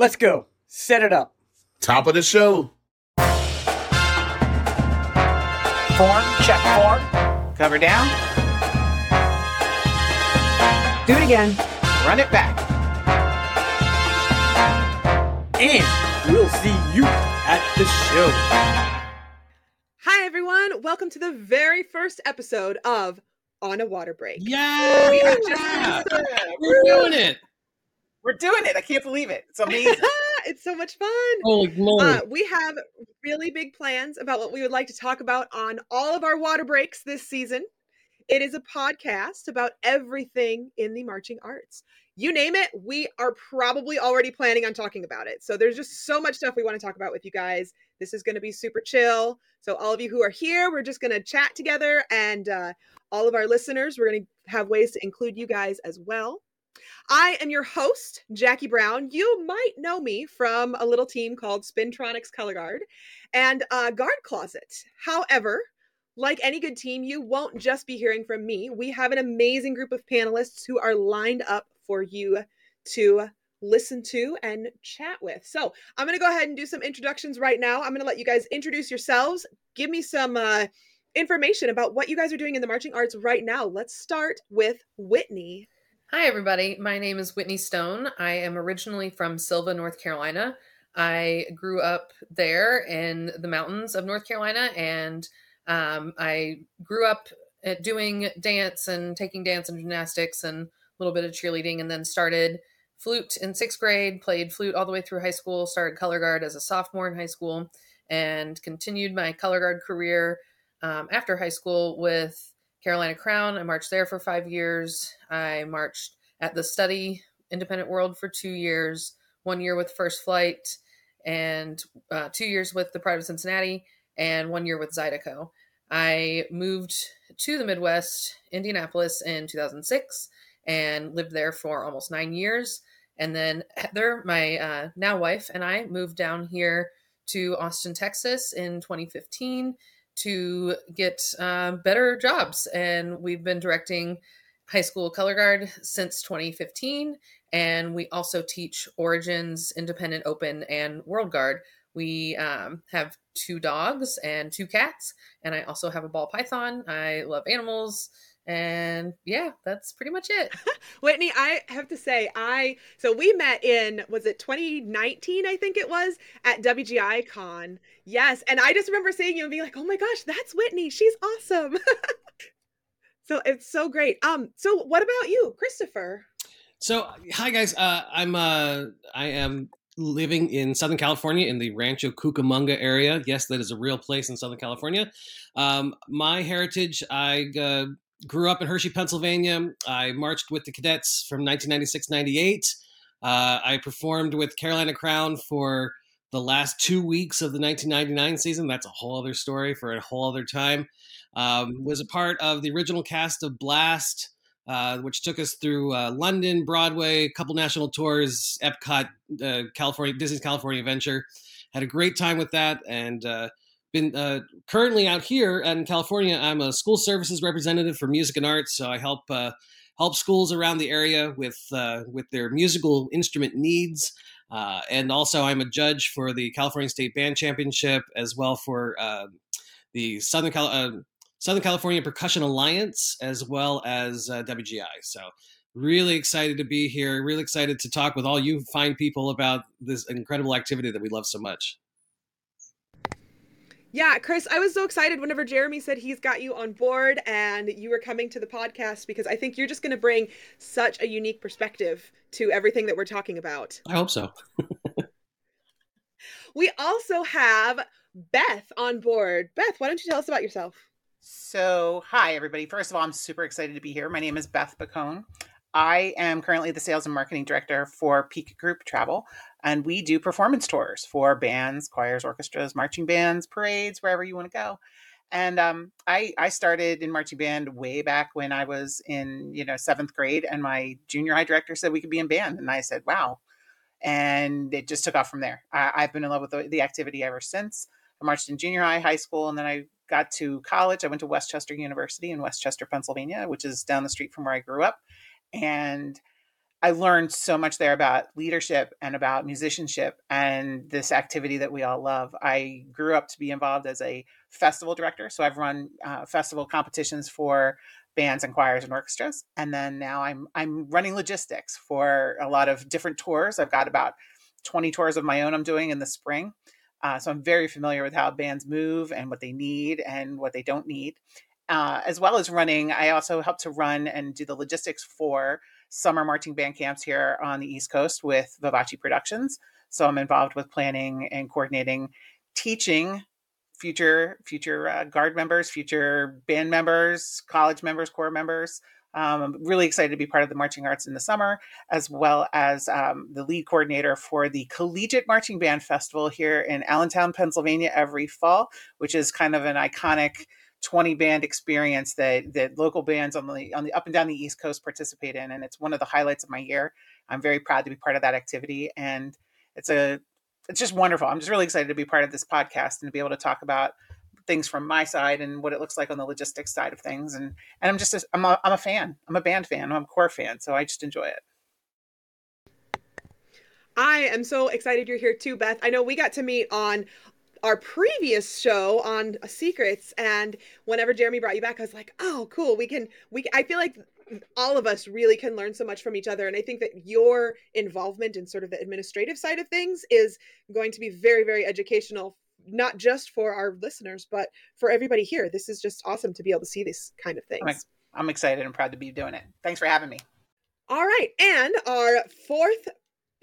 Let's go. Set it up. Top of the show. Form, check form. Cover down. Do it again. Run it back. And we'll see you at the show. Hi, everyone. Welcome to the very first episode of On a Water Break. Yeah, We are yeah. we're doing it. We're doing it. I can't believe it. It's amazing. it's so much fun. Holy moly! Uh, we have really big plans about what we would like to talk about on all of our water breaks this season. It is a podcast about everything in the marching arts. You name it, we are probably already planning on talking about it. So there's just so much stuff we want to talk about with you guys. This is going to be super chill. So all of you who are here, we're just going to chat together, and uh, all of our listeners, we're going to have ways to include you guys as well. I am your host, Jackie Brown. You might know me from a little team called Spintronics Color Guard and Guard Closet. However, like any good team, you won't just be hearing from me. We have an amazing group of panelists who are lined up for you to listen to and chat with. So I'm going to go ahead and do some introductions right now. I'm going to let you guys introduce yourselves, give me some uh, information about what you guys are doing in the marching arts right now. Let's start with Whitney. Hi, everybody. My name is Whitney Stone. I am originally from Sylva, North Carolina. I grew up there in the mountains of North Carolina, and um, I grew up doing dance and taking dance and gymnastics and a little bit of cheerleading, and then started flute in sixth grade, played flute all the way through high school, started color guard as a sophomore in high school, and continued my color guard career um, after high school with Carolina Crown. I marched there for five years. I marched at the Study Independent World for two years, one year with First Flight, and uh, two years with the Pride of Cincinnati, and one year with Zydeco. I moved to the Midwest, Indianapolis, in 2006, and lived there for almost nine years. And then Heather, my uh, now wife, and I moved down here to Austin, Texas in 2015 to get uh, better jobs. And we've been directing high school color guard since 2015. And we also teach Origins, Independent Open, and World Guard. We um, have two dogs and two cats. And I also have a ball python. I love animals. And yeah, that's pretty much it. Whitney, I have to say, I so we met in was it 2019, I think it was, at WGI Con. Yes, and I just remember seeing you and being like, "Oh my gosh, that's Whitney. She's awesome." so it's so great. Um, so what about you, Christopher? So, hi guys. Uh, I'm uh, I am living in Southern California in the Rancho Cucamonga area. Yes, that is a real place in Southern California. Um, my heritage, I uh, grew up in Hershey, Pennsylvania. I marched with the cadets from 1996-98. Uh, I performed with Carolina Crown for the last two weeks of the 1999 season. That's a whole other story for a whole other time. Um, was a part of the original cast of Blast, uh, which took us through uh, London, Broadway, a couple national tours, Epcot, uh, California, Disney's California Adventure. Had a great time with that, and uh, been uh, currently out here in California. I'm a school services representative for music and arts, so I help uh, help schools around the area with uh, with their musical instrument needs. Uh, and also, I'm a judge for the California State Band Championship, as well for uh, the Southern Cal- uh, Southern California Percussion Alliance, as well as uh, WGI. So, really excited to be here. Really excited to talk with all you fine people about this incredible activity that we love so much. Yeah, Chris, I was so excited whenever Jeremy said he's got you on board and you were coming to the podcast because I think you're just going to bring such a unique perspective to everything that we're talking about. I hope so. We also have Beth on board. Beth, why don't you tell us about yourself? So, hi, everybody. First of all, I'm super excited to be here. My name is Beth Bacone. I am currently the sales and marketing director for Peak Group Travel, and we do performance tours for bands, choirs, orchestras, marching bands, parades, wherever you want to go. And um, I, I started in marching band way back when I was in, you know, seventh grade, and my junior high director said we could be in band, and I said, "Wow!" And it just took off from there. I, I've been in love with the, the activity ever since. I marched in junior high, high school, and then I got to college. I went to West Chester University in West Chester, Pennsylvania, which is down the street from where I grew up. And I learned so much there about leadership and about musicianship and this activity that we all love. I grew up to be involved as a festival director, so I've run uh, festival competitions for bands and choirs and orchestras, and then now I'm I'm running logistics for a lot of different tours. I've got about 20 tours of my own I'm doing in the spring. Uh, so I'm very familiar with how bands move and what they need and what they don't need. Uh, as well as running, I also help to run and do the logistics for summer marching band camps here on the East Coast with Vivace Productions. So I'm involved with planning and coordinating, teaching future future uh, guard members, future band members, college members, corps members. Um, I'm really excited to be part of the marching arts in the summer, as well as um, the lead coordinator for the Collegiate Marching Band Festival here in Allentown, Pennsylvania, every fall, which is kind of an iconic 20 band experience that that local bands on the on the up and down the East Coast participate in, and it's one of the highlights of my year. I'm very proud to be part of that activity, and it's a it's just wonderful. I'm just really excited to be part of this podcast and to be able to talk about things from my side and what it looks like on the logistics side of things. And and I'm just a, I'm a, I'm a fan. I'm a band fan. I'm a corps fan, so I just enjoy it. I am so excited you're here too, Beth. I know we got to meet on our previous show on secrets and whenever jeremy brought you back i was like oh cool we can we i feel like all of us really can learn so much from each other and i think that your involvement in sort of the administrative side of things is going to be very very educational not just for our listeners but for everybody here. This is just awesome to be able to see these kind of things. I'm, I'm excited and proud to be doing it. Thanks for having me. All right and our fourth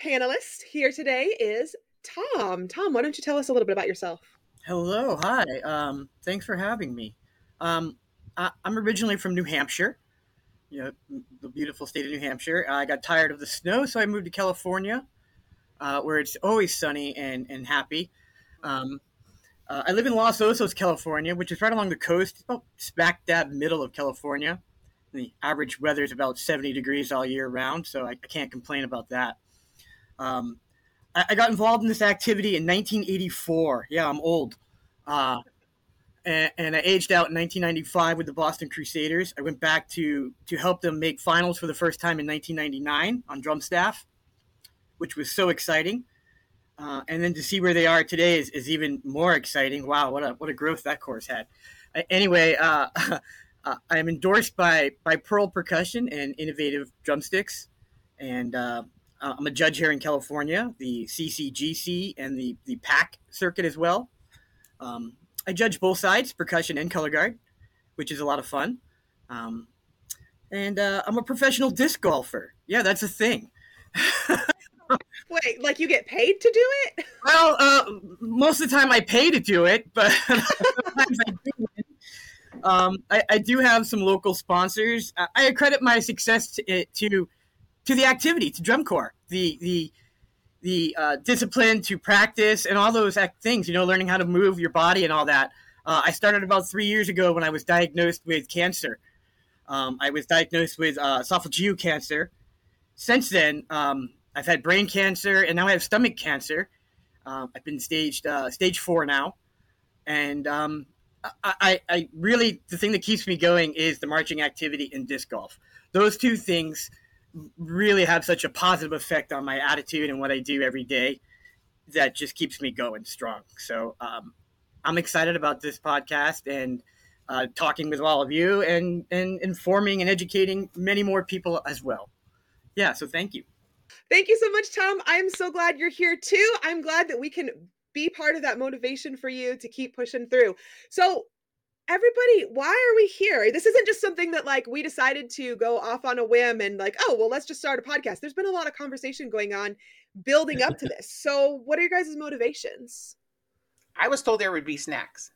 panelist here today is Tom. Tom, why don't you tell us a little bit about yourself? Hello, hi. Um, thanks for having me. Um, I, am originally from New Hampshire, you know, the beautiful state of New Hampshire. I got tired of the snow, so I moved to California, uh, where it's always sunny and, and happy. Um, uh, I live in Los Osos, California, which is right along the coast, about smack dab middle of California. The average weather is about 70 degrees all year round, so I, I can't complain about that. Um, I, got involved in this activity in 1984. Yeah, I'm old. Uh, and, and, I aged out in 1995 with the Boston Crusaders. I went back to to help them make finals for the first time in 1999 on drum staff, which was so exciting. Uh, and then to see where they are today is, is even more exciting. Wow, what a what a growth that course had. Uh, anyway, uh, I am endorsed by by Pearl Percussion and Innovative Drumsticks, and uh, I'm a judge here in California, the CCGC and the, the PAC circuit as well. Um, I judge both sides, percussion and color guard, which is a lot of fun. Um, and uh, I'm a professional disc golfer. Yeah, that's a thing. Wait, like you get paid to do it? Well, uh, most of the time I pay to do it, but sometimes I do it. Um, I, I, do have some local sponsors. I, I accredit my success to, to to the activity, to drum corps, the the the uh, discipline to practice and all those things. You know, learning how to move your body and all that. Uh, I started about three years ago when I was diagnosed with cancer. Um, I was diagnosed with uh, esophageal cancer. Since then, um, I've had brain cancer and now I have stomach cancer. Um, I've been staged uh, stage four now, and um, I, I, I really the thing that keeps me going is the marching activity and disc golf. Those two things really have such a positive effect on my attitude and what I do every day that just keeps me going strong. So um, I'm excited about this podcast and uh, talking with all of you and, and informing and educating many more people as well. Yeah, so thank you. Thank you so much, Tom. I'm so glad you're here too. I'm glad that we can be part of that motivation for you to keep pushing through. So, everybody why are we here? This isn't just something that like we decided to go off on a whim and like oh well let's just start a podcast. There's been a lot of conversation going on building up to this. So what are your guys' motivations? I was told there would be snacks.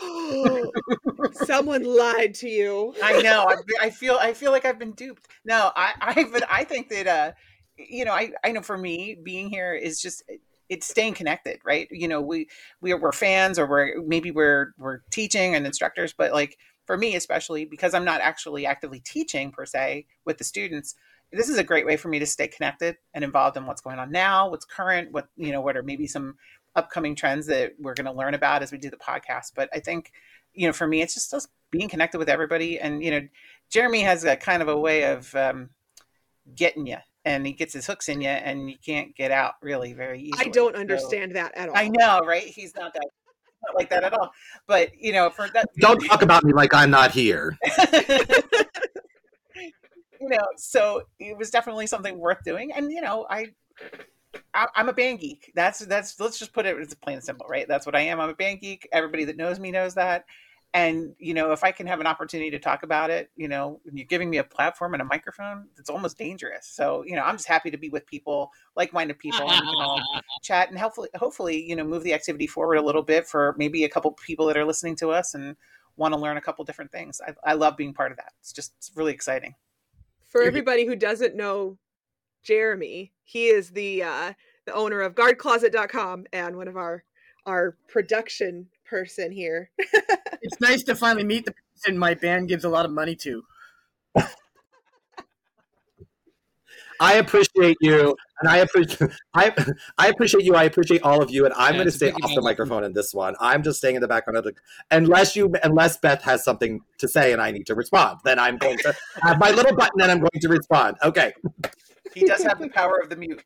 Someone lied to you. I know. I, I, feel i feel like i've been duped. No i i but i think that uh you know i i know for me being here is just it's staying connected right? You know we we're, we're fans or we're maybe we're we're teaching and instructors but like for me especially because i'm not actually actively teaching per se with the students this is a great way for me to stay connected and involved in what's going on now what's current what you know what are maybe some upcoming trends that we're going to learn about as we do the podcast but i think you know for me it's just, just being connected with everybody and you know jeremy has a kind of a way of um, getting you and he gets his hooks in you, and you can't get out really very easily. I don't So- understand that at all. I know, right? He's not that not like that at all. But you know, for that, Don't talk about me like I'm not here. you know, so it was definitely something worth doing. And you know, I, I I'm a band geek. That's that's let's just put it it's plain and simple, right? That's what I am. I'm a band geek. Everybody that knows me knows that. And you know, if I can have an opportunity to talk about it, you know, when you're giving me a platform and a microphone, it's almost dangerous. So you know, I'm just happy to be with people, like-minded people, and we can all chat and hopefully, hopefully, you know, move the activity forward a little bit for maybe a couple people that are listening to us and want to learn a couple different things. I, I love being part of that. It's just it's really exciting. For everybody who doesn't know Jeremy, he is the uh, the owner of guardcloset.com and one of our our production person here. It's nice to finally meet the person my band gives a lot of money to. I appreciate you, and I appreciate I I appreciate you. I appreciate all of you, and I'm Yeah, going to stay off the microphone in this one. I'm just staying in the background of the unless you unless Beth has something to say and I need to respond. Then I'm going to have my little button and I'm going to respond. Okay. He does have the power of the mute.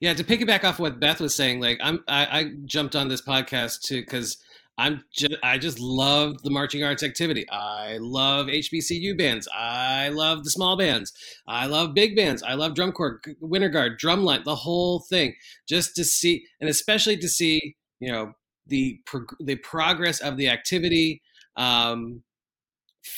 Yeah, to piggyback off what Beth was saying, like I'm, I, I jumped on this podcast too because I'm, just, I just love the marching arts activity. I love HBCU bands. I love the small bands. I love big bands. I love drum corps, winter guard, drumline, the whole thing. Just to see, and especially to see, you know, the prog- the progress of the activity. Um,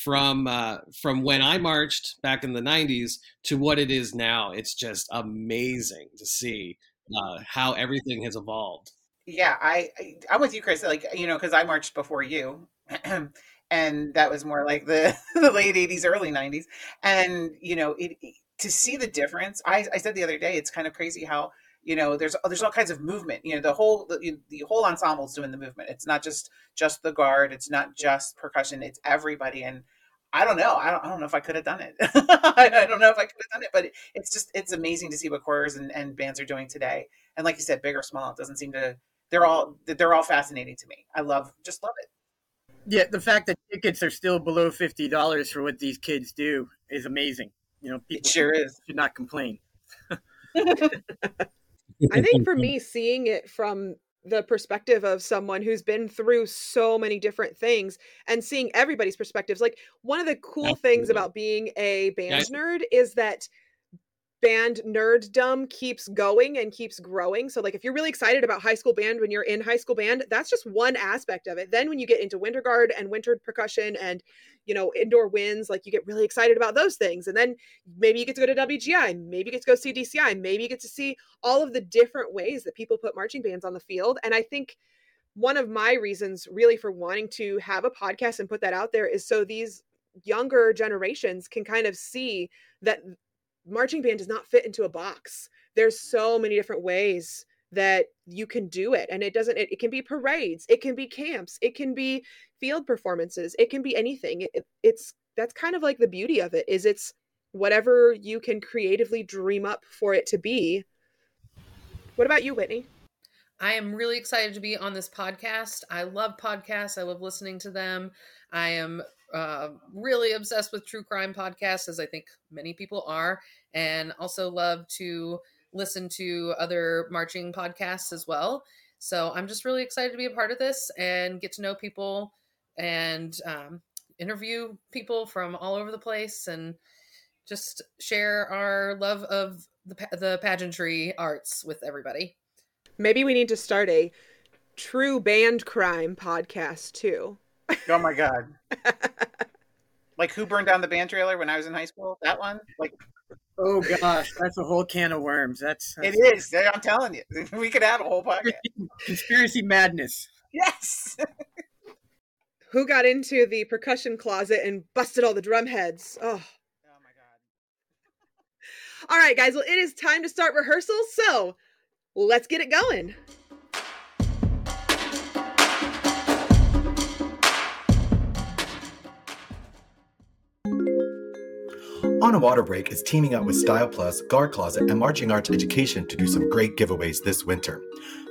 from uh, from when I marched back in the '90s to what it is now, it's just amazing to see uh, how everything has evolved. Yeah, I, I'm with you, Chris. Like you know, because I marched before you, and that was more like the the late '80s, early '90s, and you know, it, to see the difference. I I said the other day, it's kind of crazy how you know there's there's all kinds of movement. You know, the whole the, the whole ensemble's doing the movement. It's not just just the guard. It's not just percussion. It's everybody and. I don't know. I don't, I don't know if I could have done it. I, I don't know if I could have done it, but it's just it's amazing to see what choirs and, and bands are doing today. And like you said, big or small, it doesn't seem to they're all they're all fascinating to me. I love just love it. Yeah, the fact that tickets are still below fifty dollars for what these kids do is amazing. You know, people It sure is. should not complain. I think for me, seeing it from the perspective of someone who's been through so many different things and seeing everybody's perspectives, like one of the cool things about being a band Yeah. nerd is that band nerddom keeps going and keeps growing. So like if you're really excited about high school band when you're in high school band, that's just one aspect of it. Then when you get into winter guard and winter percussion and you know indoor winds, like you get really excited about those things. And then maybe you get to go to WGI, maybe you get to go see DCI, maybe you get to see all of the different ways that people put marching bands on the field. And I think one of my reasons really for wanting to have a podcast and put that out there is so these younger generations can kind of see that marching band does not fit into a box. There's so many different ways that you can do it and it doesn't it, it can be parades it can be camps it can be field performances it can be anything it, it's that's kind of like the beauty of it is it's whatever you can creatively dream up for it to be what about you whitney I am really excited to be on this podcast. I love podcasts. I love listening to them. I am uh, really obsessed with true crime podcasts, as I think many people are, and also love to listen to other marching podcasts as well. So I'm just really excited to be a part of this and get to know people and um, interview people from all over the place and just share our love of the, the pageantry arts with everybody. maybe we need to start a true band crime podcast too Oh my god! like who burned down the band trailer when I was in high school? That one? Like Oh gosh, that's a whole can of worms. That's, it that's is. I'm telling you, we could have a whole podcast. conspiracy madness. Yes. who got into the percussion closet and busted all the drum heads oh Oh my god. all right guys well it is time to start rehearsal so let's get it going On a Water Break is teaming up with Style Plus, Guard Closet, and Marching Arts Education to do some great giveaways this winter.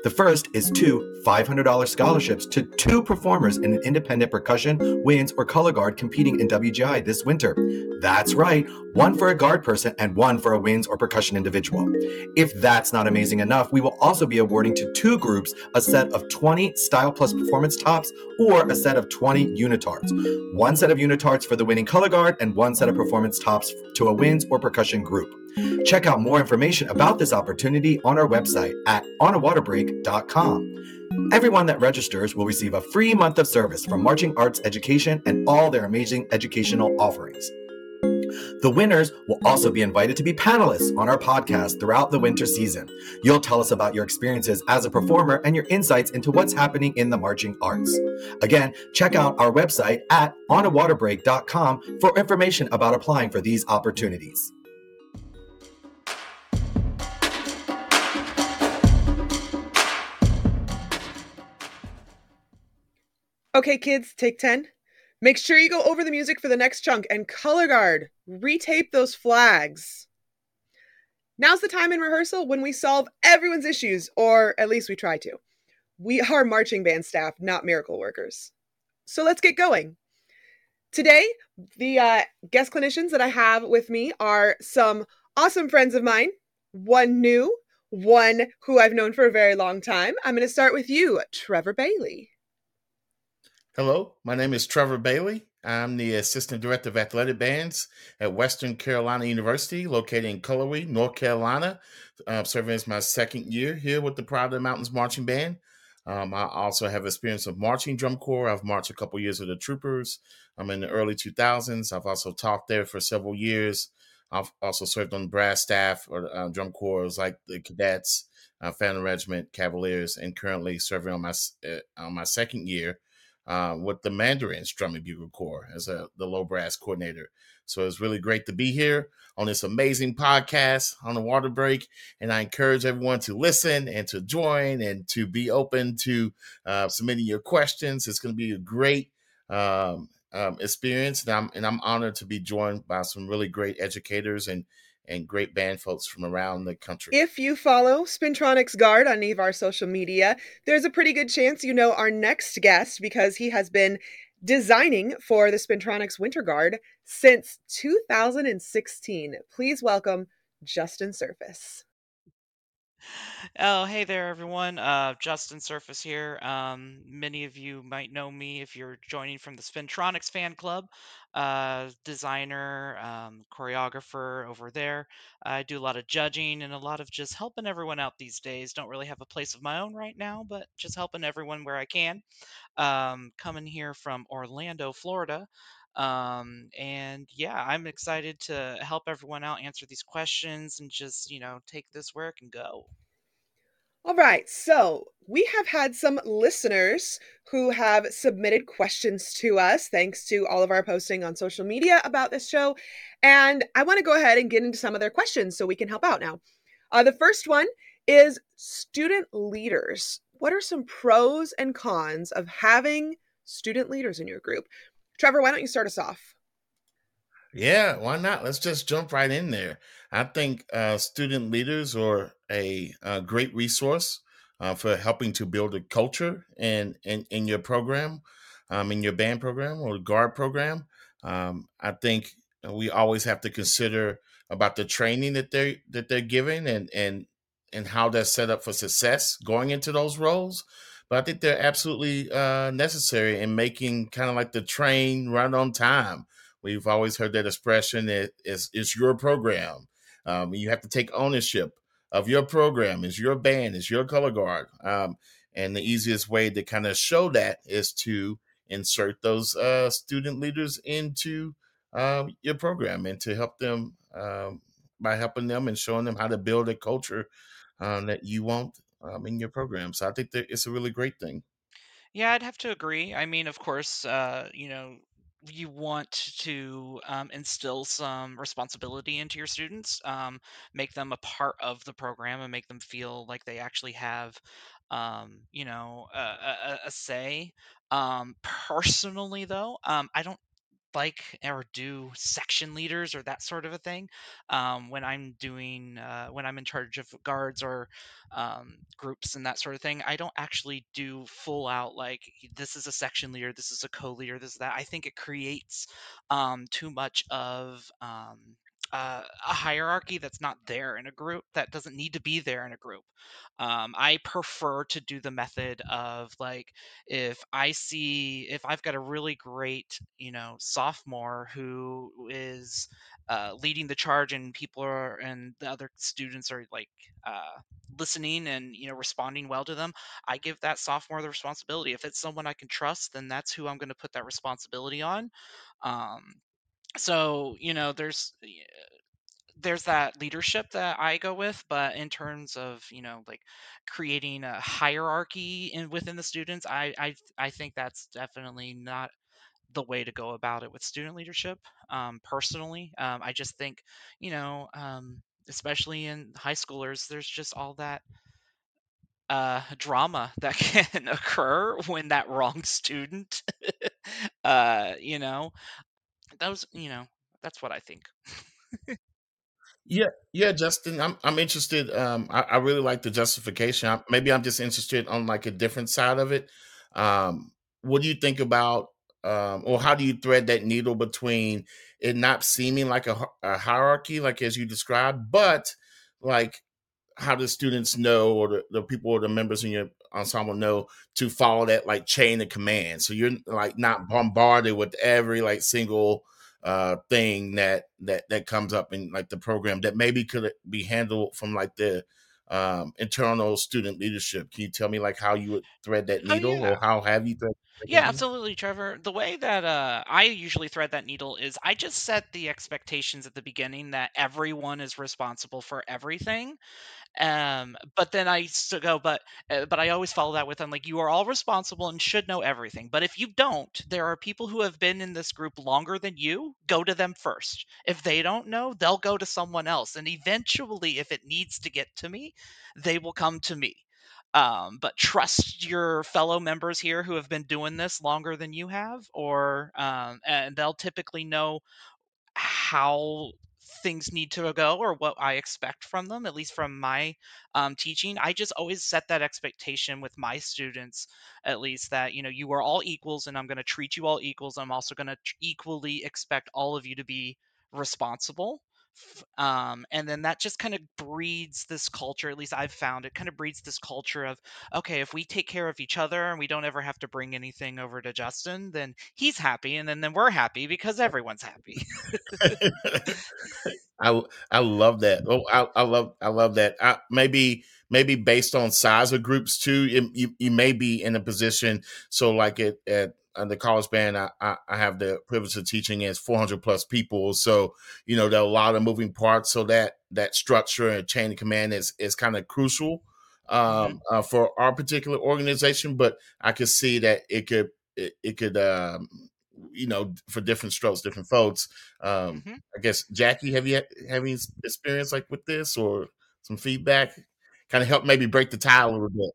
The first is two $500 scholarships to two performers in an independent percussion, winds, or color guard competing in WGI this winter. That's right, one for a guard person and one for a winds or percussion individual. If that's not amazing enough, we will also be awarding to two groups a set of 20 Style Plus performance tops or a set of 20 unitards. One set of unitards for the winning color guard and one set of performance tops to a winds or percussion group. Check out more information about this opportunity on our website at onawaterbreak.com. Everyone that registers will receive a free month of service from Marching Arts Education and all their amazing educational offerings. The winners will also be invited to be panelists on our podcast throughout the winter season. You'll tell us about your experiences as a performer and your insights into what's happening in the marching arts. Again, check out our website at onawaterbreak.com for information about applying for these opportunities. Okay, kids, take 10. Make sure you go over the music for the next chunk and color guard. Retape those flags. Now's the time in rehearsal when we solve everyone's issues, or at least we try to. We are marching band staff, not miracle workers. So let's get going. Today, the uh, guest clinicians that I have with me are some awesome friends of mine, one new, one who I've known for a very long time. I'm going to start with you, Trevor Bailey. Hello, my name is Trevor Bailey. I'm the Assistant Director of Athletic Bands at Western Carolina University, located in Cullowhee, North Carolina. Uh, serving as my second year here with the Pride of the Mountains Marching Band. Um, I also have experience of marching drum corps. I've marched a couple years with the Troopers. I'm in the early 2000s. I've also taught there for several years. I've also served on brass staff or uh, drum corps like the Cadets, uh, Phantom Regiment, Cavaliers, and currently serving on my uh, on my second year uh, with the Mandarins Drum and Bugle Corps as a, the low brass coordinator. So it's really great to be here on this amazing podcast on the water break. And I encourage everyone to listen and to join and to be open to uh, submitting your questions. It's going to be a great um, um, experience. And I'm, and I'm honored to be joined by some really great educators and and great band folks from around the country. If you follow Spintronics Guard on any of our social media, there's a pretty good chance you know our next guest because he has been designing for the Spintronics Winter Guard since 2016. Please welcome Justin Surface. Oh, hey there, everyone. Uh, Justin Surface here. Um, many of you might know me if you're joining from the Spintronics fan club. Uh, designer, um, choreographer over there. I do a lot of judging and a lot of just helping everyone out these days. Don't really have a place of my own right now, but just helping everyone where I can. Um, coming here from Orlando, Florida. Um, and yeah, I'm excited to help everyone out answer these questions and just, you know, take this it can go. All right, so we have had some listeners who have submitted questions to us thanks to all of our posting on social media about this show. And I want to go ahead and get into some of their questions so we can help out now. Uh, the first one is student leaders. What are some pros and cons of having student leaders in your group? Trevor, why don't you start us off? Yeah, why not? Let's just jump right in there. I think uh, student leaders are a, a great resource uh, for helping to build a culture in in, in your program, um, in your band program or guard program. Um, I think we always have to consider about the training that they that they're giving and and and how they're set up for success going into those roles but I think they're absolutely uh, necessary in making kind of like the train run on time. We've always heard that expression that it's, it's your program. Um, you have to take ownership of your program. It's your band. It's your color guard. Um, and the easiest way to kind of show that is to insert those uh, student leaders into uh, your program and to help them um, by helping them and showing them how to build a culture um, that you want um, in your program. So I think that it's a really great thing. Yeah, I'd have to agree. I mean, of course, uh, you know, you want to um, instill some responsibility into your students, um, make them a part of the program, and make them feel like they actually have, um, you know, a, a, a say. Um, personally, though, um, I don't like or do section leaders or that sort of a thing um, when I'm doing uh, when I'm in charge of guards or um, groups and that sort of thing. I don't actually do full out like this is a section leader, this is a co-leader, this is that. I think it creates um, too much of um, uh, a hierarchy that's not there in a group that doesn't need to be there in a group. Um, I prefer to do the method of like if I see if I've got a really great you know sophomore who is uh, leading the charge and people are and the other students are like uh, listening and you know responding well to them i give that sophomore the responsibility if it's someone i can trust then that's who i'm going to put that responsibility on um, so you know there's there's that leadership that I go with, but in terms of you know like creating a hierarchy in within the students, I I I think that's definitely not the way to go about it with student leadership. Um, personally, um, I just think you know, um, especially in high schoolers, there's just all that uh, drama that can occur when that wrong student, uh, you know, those you know, that's what I think. Yeah, yeah, Justin, I'm I'm interested. Um, I, I really like the justification. I, maybe I'm just interested on like a different side of it. Um, what do you think about, um, or how do you thread that needle between it not seeming like a, a hierarchy, like as you described, but like how do students know or the, the people or the members in your ensemble know to follow that like chain of command so you're like not bombarded with every like single uh thing that that that comes up in like the program that maybe could be handled from like the um internal student leadership can you tell me like how you would thread that Oh needle yeah. or how have you Yeah, absolutely, Trevor. The way that uh, I usually thread that needle is I just set the expectations at the beginning that everyone is responsible for everything. Um, but then I still go, but uh, but I always follow that with I'm like, you are all responsible and should know everything. But if you don't, there are people who have been in this group longer than you. Go to them first. If they don't know, they'll go to someone else, and eventually, if it needs to get to me, they will come to me. Um, but trust your fellow members here who have been doing this longer than you have, or um, and they'll typically know how things need to go or what I expect from them, at least from my um, teaching. I just always set that expectation with my students, at least that, you know, you are all equals and I'm going to treat you all equals. I'm also going to equally expect all of you to be responsible. Um, and then that just kind of breeds this culture, at least I've found it kind of breeds this culture of, okay, if we take care of each other and we don't ever have to bring anything over to Justin, then he's happy and then, then we're happy because everyone's happy. I I love that. Oh, I, I love I love that. I, maybe maybe based on size of groups too, it, you you may be in a position. So like it at uh, the college band, I, I I have the privilege of teaching as 400 plus people. So you know there are a lot of moving parts. So that that structure and chain of command is is kind of crucial um, uh, for our particular organization. But I could see that it could it, it could um, you know for different strokes, different folks. Um, hmm I guess Jackie, have you had have any experience like with this or some feedback? Kind of help maybe break the tie a little bit.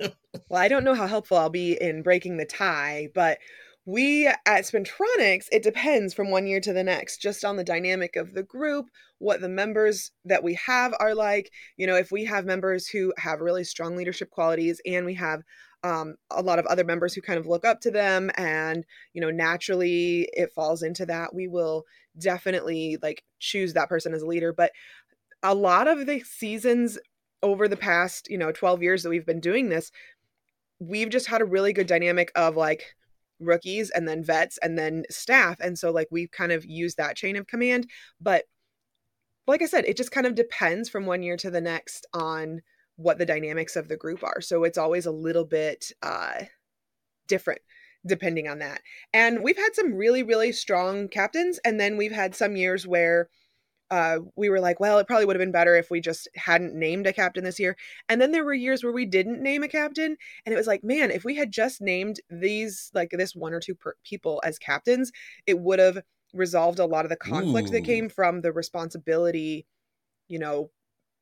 Well, I don't know how helpful I'll be in breaking the tie, but we at Spintronics, it depends from one year to the next, just on the dynamic of the group, what the members that we have are like. You know, if we have members who have really strong leadership qualities and we have um, a lot of other members who kind of look up to them and, you know, naturally it falls into that, we will definitely like choose that person as a leader. But a lot of the seasons over the past, you know, 12 years that we've been doing this, we've just had a really good dynamic of like rookies and then vets and then staff. And so like we've kind of used that chain of command. But like I said, it just kind of depends from one year to the next on what the dynamics of the group are. So it's always a little bit uh different depending on that. And we've had some really, really strong captains. And then we've had some years where uh, we were like, well, it probably would have been better if we just hadn't named a captain this year. And then there were years where we didn't name a captain, and it was like, man, if we had just named these like this one or two per- people as captains, it would have resolved a lot of the conflict that came from the responsibility, you know,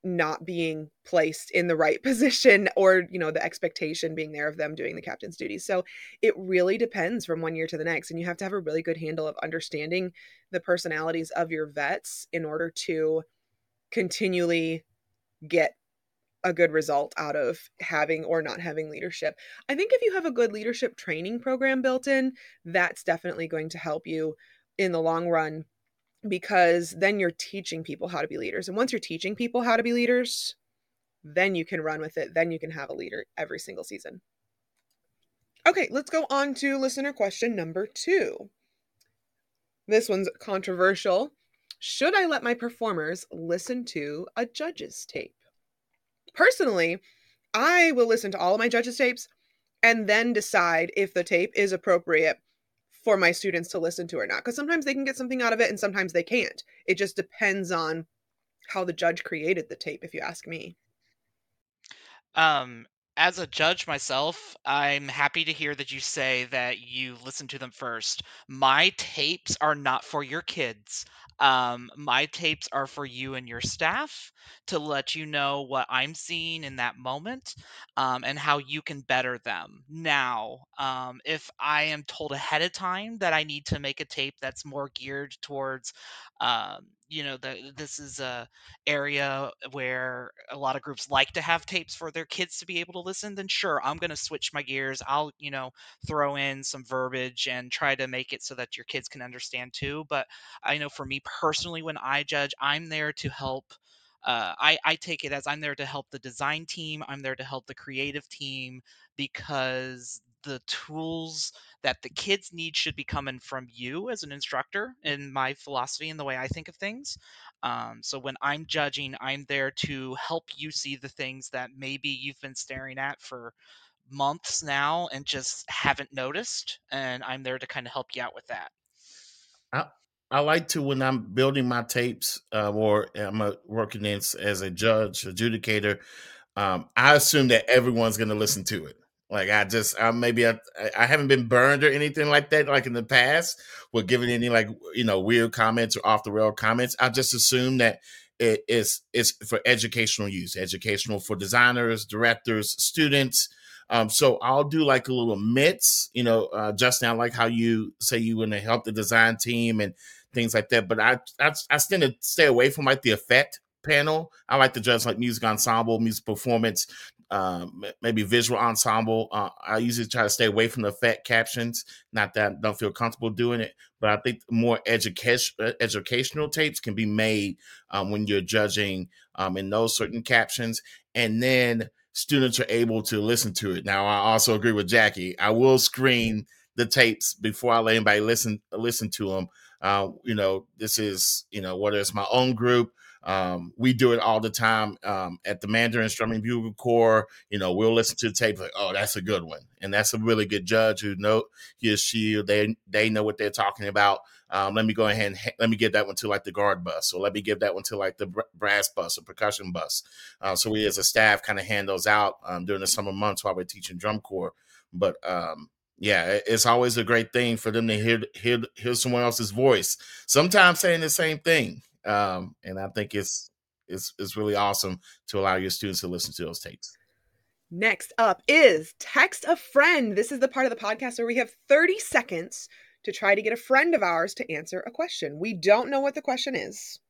not being placed in the right position or you know the expectation being there of them doing the captain's duties so it really depends from one year to the next and you have to have a really good handle of understanding the personalities of your vets in order to continually get a good result out of having or not having leadership. I think if you have a good leadership training program built in, that's definitely going to help you in the long run because then you're teaching people how to be leaders. And once you're teaching people how to be leaders, then you can run with it. Then you can have a leader every single season. Okay, let's go on to listener question number two. This one's controversial. Should I let my performers listen to a judge's tape? Personally, I will listen to all of my judges' tapes and then decide if the tape is appropriate for my students to listen to or not. Because sometimes they can get something out of it and sometimes they can't. It just depends on how the judge created the tape, if you ask me. Um, as a judge myself, I'm happy to hear that you say that you listen to them first. My tapes are not for your kids. Um, my tapes are for you and your staff to let you know what I'm seeing in that moment um, and how you can better them. Now, um, if I am told ahead of time that I need to make a tape that's more geared towards, um, you know, the, this is a area where a lot of groups like to have tapes for their kids to be able to listen, then sure, I'm going to switch my gears. I'll, you know, throw in some verbiage and try to make it so that your kids can understand too. But I know for me personally, when I judge, I'm there to help. Uh, I, I take it as I'm there to help the design team, I'm there to help the creative team because the tools that the kids need should be coming from you as an instructor in my philosophy and the way I think of things. Um, so when I'm judging, I'm there to help you see the things that maybe you've been staring at for months now and just haven't noticed. And I'm there to kind of help you out with that. I, I like to when I'm building my tapes uh, or I'm uh, working as, as a judge, adjudicator. Um, I assume that everyone's going to listen to it. Like I just, I maybe I, I haven't been burned or anything like that, like in the past, with giving any like you know weird comments or off the rail comments. I just assume that it is it's for educational use, educational for designers, directors, students. Um, so I'll do like a little mix, you know, uh, Justin. I like how you say you want to help the design team and things like that. But I, I tend to stay away from like the effect panel. I like to judge like music ensemble, music performance, um, maybe visual ensemble. Uh, I usually try to stay away from the effect captions. Not that I don't feel comfortable doing it, but I think more education uh, educational tapes can be made um, when you're judging um, in those certain captions, and then students are able to listen to it. Now, I also agree with Jackie. I will screen the tapes before I let anybody listen listen to them. Uh, you know, this is you know whether it's my own group um, we do it all the time um, at the Mandarins Drum and Bugle Corps. You know, we'll listen to the tape like, oh, that's a good one, and that's a really good judge who know he or she they they know what they're talking about. Um, let me go ahead and ha- let me give that one to like the guard bus, or let me give that one to like the br- brass bus or percussion bus. Uh, so we as a staff kind of hand those out um, during the summer months while we're teaching drum corps. But um, yeah, it's always a great thing for them to hear hear hear someone else's voice. Sometimes saying the same thing, um, and I think it's it's it's really awesome to allow your students to listen to those tapes. Next up is text a friend. This is the part of the podcast where we have 30 seconds to try to get a friend of ours to answer a question. We don't know what the question is.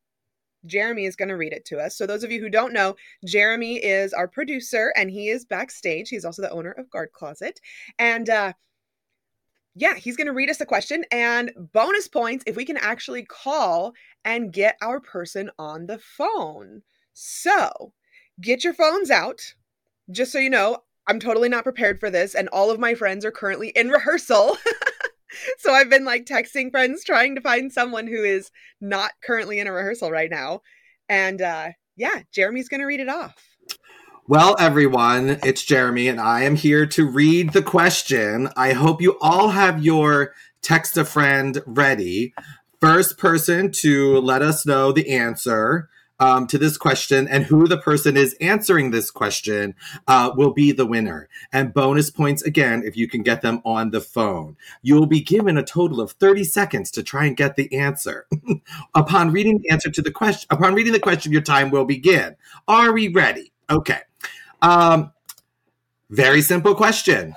Jeremy is going to read it to us. So, those of you who don't know, Jeremy is our producer and he is backstage. He's also the owner of Guard Closet. And uh, yeah, he's going to read us a question and bonus points if we can actually call and get our person on the phone. So, get your phones out. Just so you know, I'm totally not prepared for this, and all of my friends are currently in rehearsal. so, I've been like texting friends trying to find someone who is not currently in a rehearsal right now. And uh, yeah, Jeremy's going to read it off. Well, everyone, it's Jeremy, and I am here to read the question. I hope you all have your text a friend ready. First person to let us know the answer um, to this question, and who the person is answering this question uh, will be the winner. And bonus points again if you can get them on the phone. You will be given a total of 30 seconds to try and get the answer. upon reading the answer to the question, upon reading the question, your time will begin. Are we ready? Okay. Um, very simple question.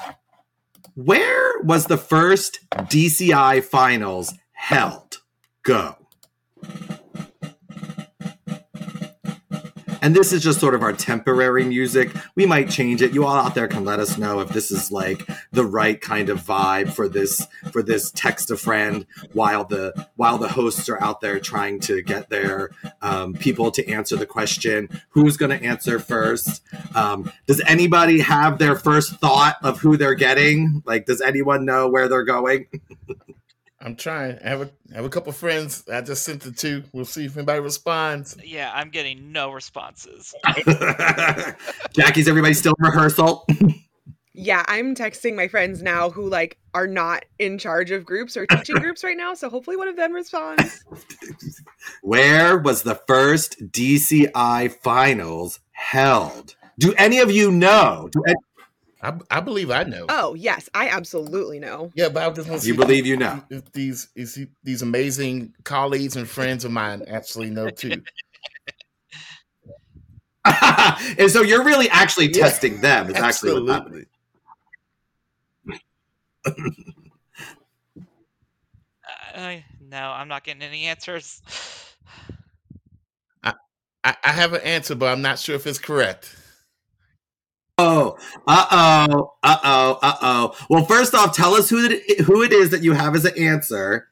Where was the first DCI finals held? Go. And this is just sort of our temporary music. We might change it. You all out there can let us know if this is like the right kind of vibe for this for this text a friend while the while the hosts are out there trying to get their um, people to answer the question. Who's going to answer first? Um, does anybody have their first thought of who they're getting? Like, does anyone know where they're going? I'm trying. I have a I have a couple friends. I just sent it to. We'll see if anybody responds. Yeah, I'm getting no responses. Jackie's everybody still in rehearsal? Yeah, I'm texting my friends now who like are not in charge of groups or teaching groups right now, so hopefully one of them responds. Where was the first DCI finals held? Do any of you know? Do any- I, I believe I know. Oh, yes, I absolutely know. Yeah, but I just want to You see believe you know. if these is he- these amazing colleagues and friends of mine actually know too. and so you're really actually Yeah, testing them. Is actually what's happening. Uh, no, I'm not getting any answers. I, I have an answer, but I'm not sure if it's correct. Oh, uh oh, uh oh, uh oh. Well, first off, tell us who it, who it is that you have as an answer.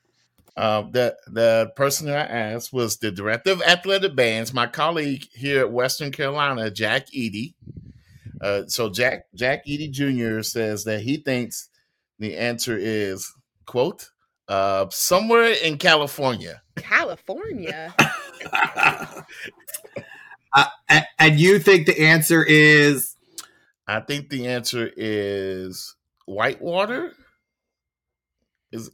Um, the the person that I asked was the director of athletic bands, my colleague here at Western Carolina, Jack Eaddy. Uh, so Jack Jack Eaddy Jr. says that he thinks the answer is quote uh, somewhere in California. California. Uh, and you think the answer is I think the answer is Whitewater. Is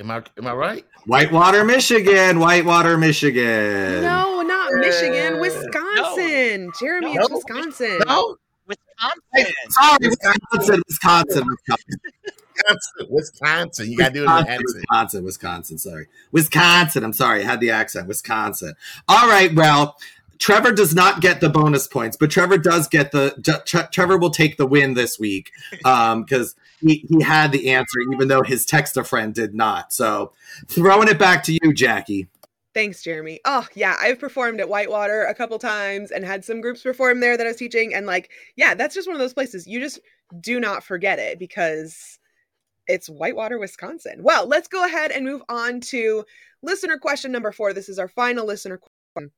am I am I right? Whitewater, Michigan? Whitewater, Michigan. No, not Michigan, Wisconsin. Jeremy, it's Wisconsin. No, Wisconsin. Sorry, Wisconsin, Wisconsin, Wisconsin. Wisconsin. Wisconsin. You gotta do it in the Wisconsin, accent. Wisconsin, Wisconsin. Sorry, Wisconsin. I'm sorry, I had the accent. Wisconsin. All right. Well, Trevor does not get the bonus points, but Trevor does get the. Tre- Trevor will take the win this week um, because he, he had the answer, even though his texter friend did not. So, throwing it back to you, Jackie. Thanks, Jeremy. Oh, yeah, I've performed at Whitewater a couple times and had some groups perform there that I was teaching. And, like, yeah, that's just one of those places you just do not forget it because it's Whitewater, Wisconsin. Well, let's go ahead and move on to listener question number four. This is our final listener question.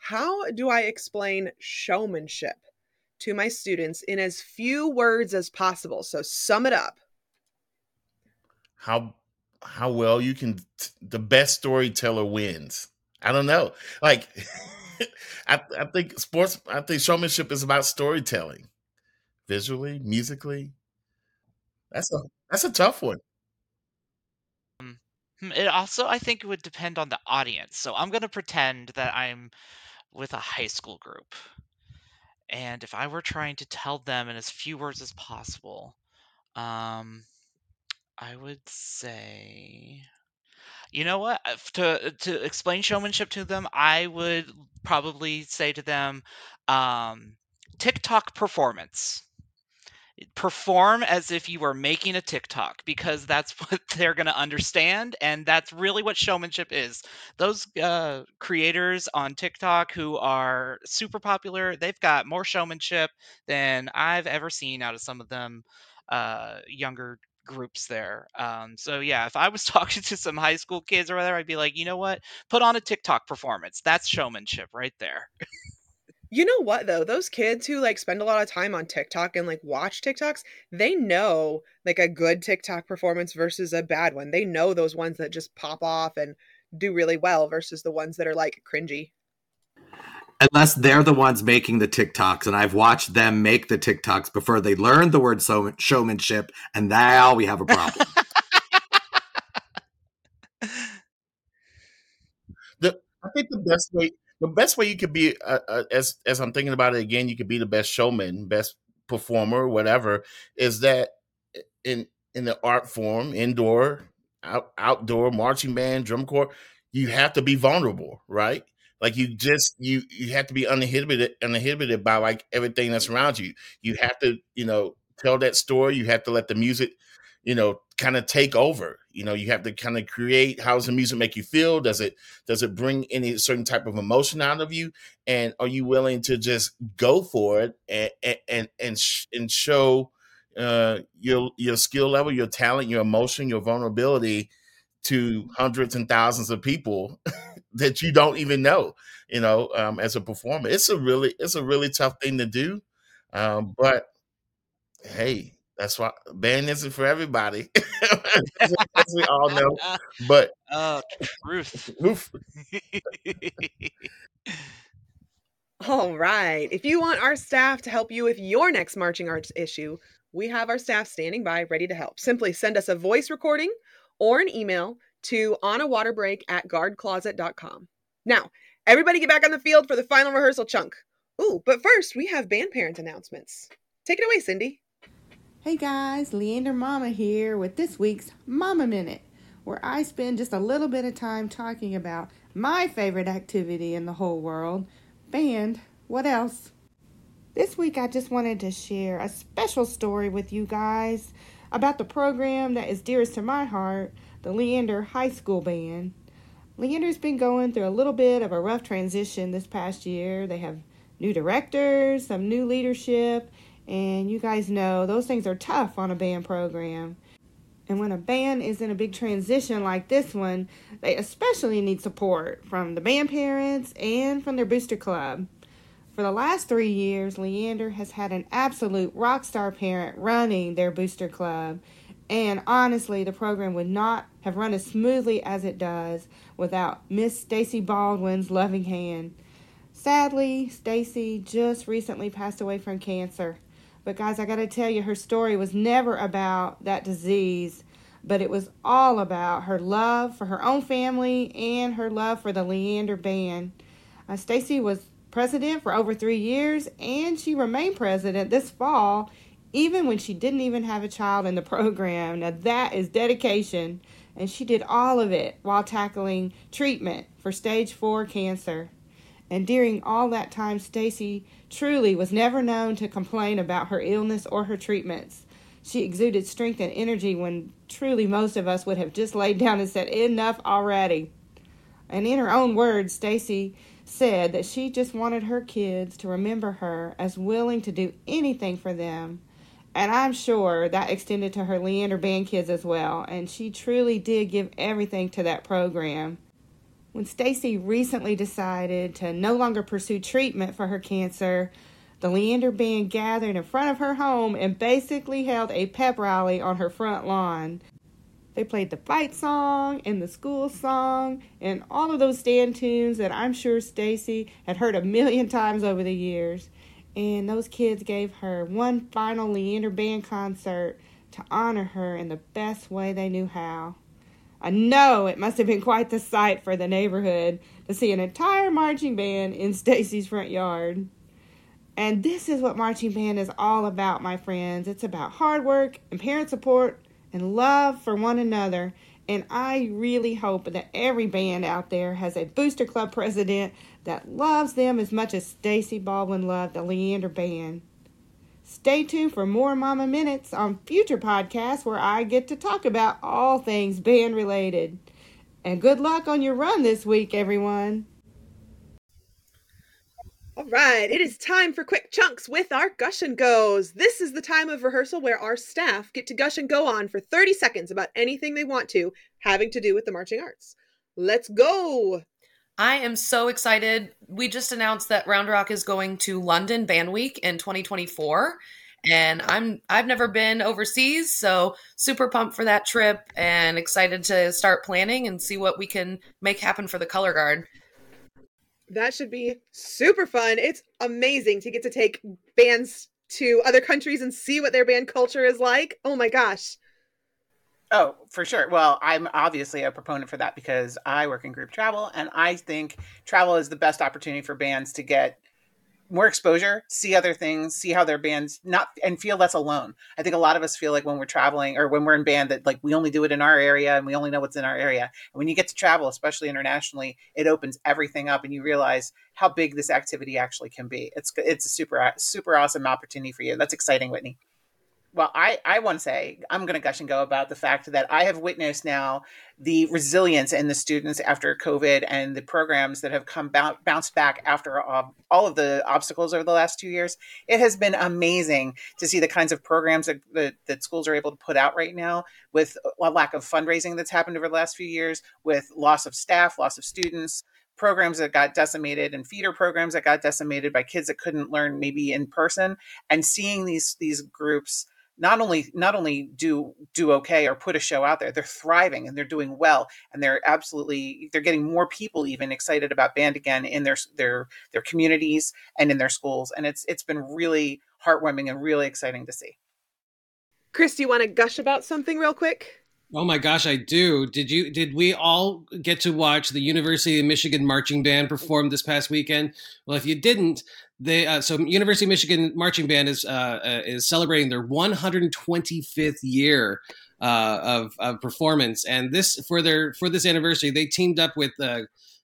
How do I explain showmanship to my students in as few words as possible? So, sum it up. how how well you can the best storyteller wins i don't know like I, I think sports i think showmanship is about storytelling visually musically that's a that's a tough one Hmm, It also, I think, it would depend on the audience. So I'm going to pretend that I'm with a high school group. And if I were trying to tell them in as few words as possible, um, I would say, you know what? Uh, To to explain showmanship to them, I would probably say to them, um, TikTok performance perform as if you were making a TikTok because that's what they're going to understand. And that's really what showmanship is. Those uh, creators on TikTok who are super popular, they've got more showmanship than I've ever seen out of some of them uh, younger groups there. Um, so yeah, if I was talking to some high school kids or whatever, I'd be like, you know what? Put on a TikTok performance. That's showmanship right there. You know what though? Those kids who like spend a lot of time on TikTok and like watch TikToks, they know like a good TikTok performance versus a bad one. They know those ones that just pop off and do really well versus the ones that are like cringy. Unless they're the ones making the TikToks, and I've watched them make the TikToks before they learned the word so- showmanship, and now we have a problem. the i think the best way the best way you could be uh, uh, as as I'm thinking about it again, you could be the best showman, best performer, whatever. Is that in in the art form, indoor, out, outdoor, marching band, drum corps, you have to be vulnerable, right? Like you just you you have to be uninhibited uninhibited by like everything that's around you. You have to you know tell that story. You have to let the music you know kind of take over you know you have to kind of create how does the music make you feel? Does it does it bring any certain type of emotion out of you? And are you willing to just go for it and and and, sh- and show uh, your your skill level your talent your emotion your vulnerability to hundreds and thousands of people that you don't even know you know um, as a performer? It's a really it's a really tough thing to do um, but hey that's why band isn't for everybody, as, as we all know. But Oh, truth. oof, All right. If you want our staff to help you with your next marching arts issue, we have our staff standing by ready to help. Simply send us a voice recording or an email to onawaterbreak at guardcloset.com. Now, everybody get back on the field for the final rehearsal chunk. Ooh, but first, we have band parent announcements. Take it away, Cindy. Hey guys, Leander Mama here with this week's Mama Minute, where I spend just a little bit of time talking about my favorite activity in the whole world band. What else? This week I just wanted to share a special story with you guys about the program that is dearest to my heart, the Leander High School Band. Leander's been going through a little bit of a rough transition this past year. They have new directors, some new leadership, and you guys know those things are tough on a band program. And when a band is in a big transition like this one, they especially need support from the band parents and from their booster club. For the last three years, Leander has had an absolute rock star parent running their booster club. And honestly, the program would not have run as smoothly as it does without Miss Stacy Baldwin's loving hand. Sadly, Stacy just recently passed away from cancer. But guys, I got to tell you, her story was never about that disease, but it was all about her love for her own family and her love for the Leander band. Uh, Stacy was president for over three years, and she remained president this fall, even when she didn't even have a child in the program. Now that is dedication, and she did all of it while tackling treatment for stage four cancer. And during all that time, Stacy truly was never known to complain about her illness or her treatments. She exuded strength and energy when truly most of us would have just laid down and said, Enough already. And in her own words, Stacy said that she just wanted her kids to remember her as willing to do anything for them. And I'm sure that extended to her Leander band kids as well. And she truly did give everything to that program. When Stacy recently decided to no longer pursue treatment for her cancer, the Leander band gathered in front of her home and basically held a pep rally on her front lawn. They played the fight song and the school song and all of those stand tunes that I'm sure Stacy had heard a million times over the years. And those kids gave her one final Leander band concert to honor her in the best way they knew how. I know it must have been quite the sight for the neighborhood to see an entire marching band in Stacy's front yard. And this is what marching band is all about, my friends. It's about hard work and parent support and love for one another. And I really hope that every band out there has a booster club president that loves them as much as Stacy Baldwin loved the Leander band. Stay tuned for more Mama Minutes on future podcasts where I get to talk about all things band related. And good luck on your run this week, everyone. All right, it is time for quick chunks with our Gush and Goes. This is the time of rehearsal where our staff get to gush and go on for 30 seconds about anything they want to having to do with the marching arts. Let's go! I am so excited. We just announced that Round Rock is going to London Band Week in 2024 and I'm I've never been overseas, so super pumped for that trip and excited to start planning and see what we can make happen for the color guard. That should be super fun. It's amazing to get to take bands to other countries and see what their band culture is like. Oh my gosh. Oh, for sure. Well, I'm obviously a proponent for that because I work in group travel and I think travel is the best opportunity for bands to get more exposure, see other things, see how their bands not and feel less alone. I think a lot of us feel like when we're traveling or when we're in band that like we only do it in our area and we only know what's in our area. And when you get to travel, especially internationally, it opens everything up and you realize how big this activity actually can be. It's it's a super super awesome opportunity for you. That's exciting, Whitney well, I, I want to say I'm going to gush and go about the fact that I have witnessed now the resilience in the students after COVID and the programs that have come bounced back after uh, all of the obstacles over the last two years. It has been amazing to see the kinds of programs that, that, that schools are able to put out right now with a lack of fundraising that's happened over the last few years, with loss of staff, loss of students, programs that got decimated and feeder programs that got decimated by kids that couldn't learn maybe in person and seeing these these groups not only not only do do okay or put a show out there they're thriving and they're doing well and they're absolutely they're getting more people even excited about band again in their their their communities and in their schools and it's it's been really heartwarming and really exciting to see chris do you want to gush about something real quick Oh my gosh, I do. Did you did we all get to watch the University of Michigan marching band perform this past weekend? Well, if you didn't, they uh, so University of Michigan marching band is uh, uh, is celebrating their 125th year uh, of, of performance, and this for their for this anniversary, they teamed up with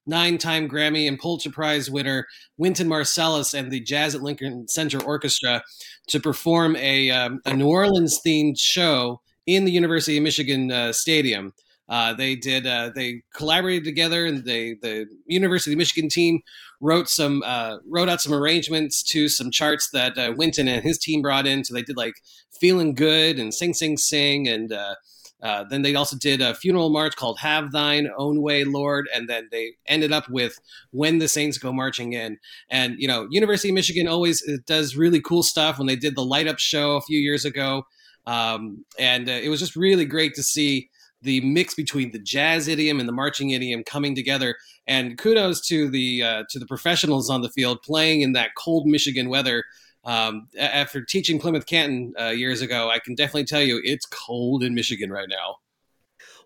nine-time Grammy and Pulitzer Prize winner Wynton Marsalis and the Jazz at Lincoln Center Orchestra to perform a, um, a New Orleans themed show in the University of Michigan uh, Stadium. Uh, they did. Uh, they collaborated together, and they the University of Michigan team wrote some uh, wrote out some arrangements to some charts that uh, Wynton and his team brought in. So they did like "Feeling Good" and "Sing Sing Sing," and uh, uh, then they also did a funeral march called "Have Thine Own Way, Lord," and then they ended up with "When the Saints Go Marching In." And you know, University of Michigan always does really cool stuff. When they did the light up show a few years ago, um, and it was just really great to see the mix between the jazz idiom and the marching idiom coming together. And kudos to the uh, to the professionals on the field playing in that cold Michigan weather. Um, after teaching Plymouth Canton uh, years ago, I can definitely tell you it's cold in Michigan right now.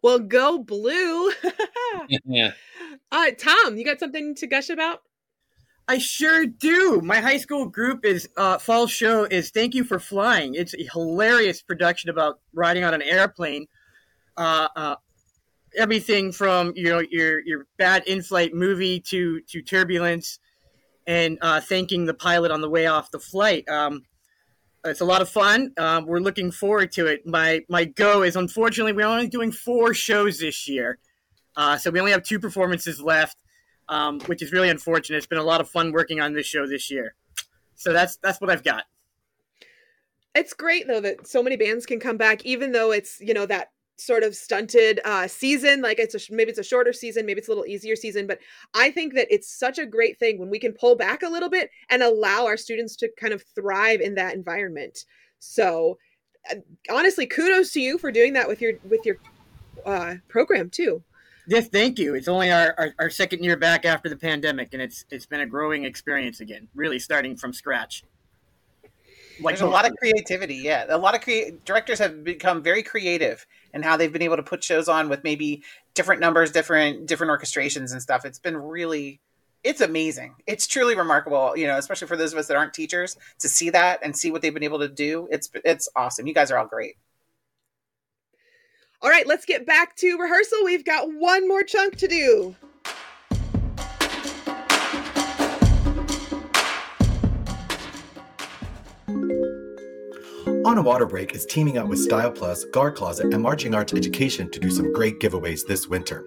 Well, go blue. yeah. Uh, Tom, you got something to gush about? I sure do. My high school group is uh, fall show is "Thank You for Flying." It's a hilarious production about riding on an airplane. Uh, uh, everything from you know your your bad in-flight movie to to turbulence, and uh, thanking the pilot on the way off the flight. Um, it's a lot of fun. Um, we're looking forward to it. My my go is unfortunately we're only doing four shows this year, uh, so we only have two performances left um, which is really unfortunate. It's been a lot of fun working on this show this year. So that's that's what I've got. It's great though that so many bands can come back, even though it's you know that sort of stunted uh, season. Like it's a, maybe it's a shorter season, maybe it's a little easier season, but I think that it's such a great thing when we can pull back a little bit and allow our students to kind of thrive in that environment. So uh, honestly, kudos to you for doing that with your with your uh, program too. Yes, thank you. It's only our, our, our, second year back after the pandemic, and it's it's been a growing experience again. Really starting from scratch. Like There's a lot of creativity. Yeah, a lot of crea- directors have become very creative in how they've been able to put shows on with maybe different numbers, different different orchestrations and stuff. It's been really, it's amazing. It's truly remarkable. You know, especially for those of us that aren't teachers, to see that and see what they've been able to do. It's it's awesome. You guys are all great. All right, let's get back to rehearsal. We've got one more chunk to do. On a Water Break is teaming up with Style Plus, Guard Closet, and Marching Arts Education to do some great giveaways this winter.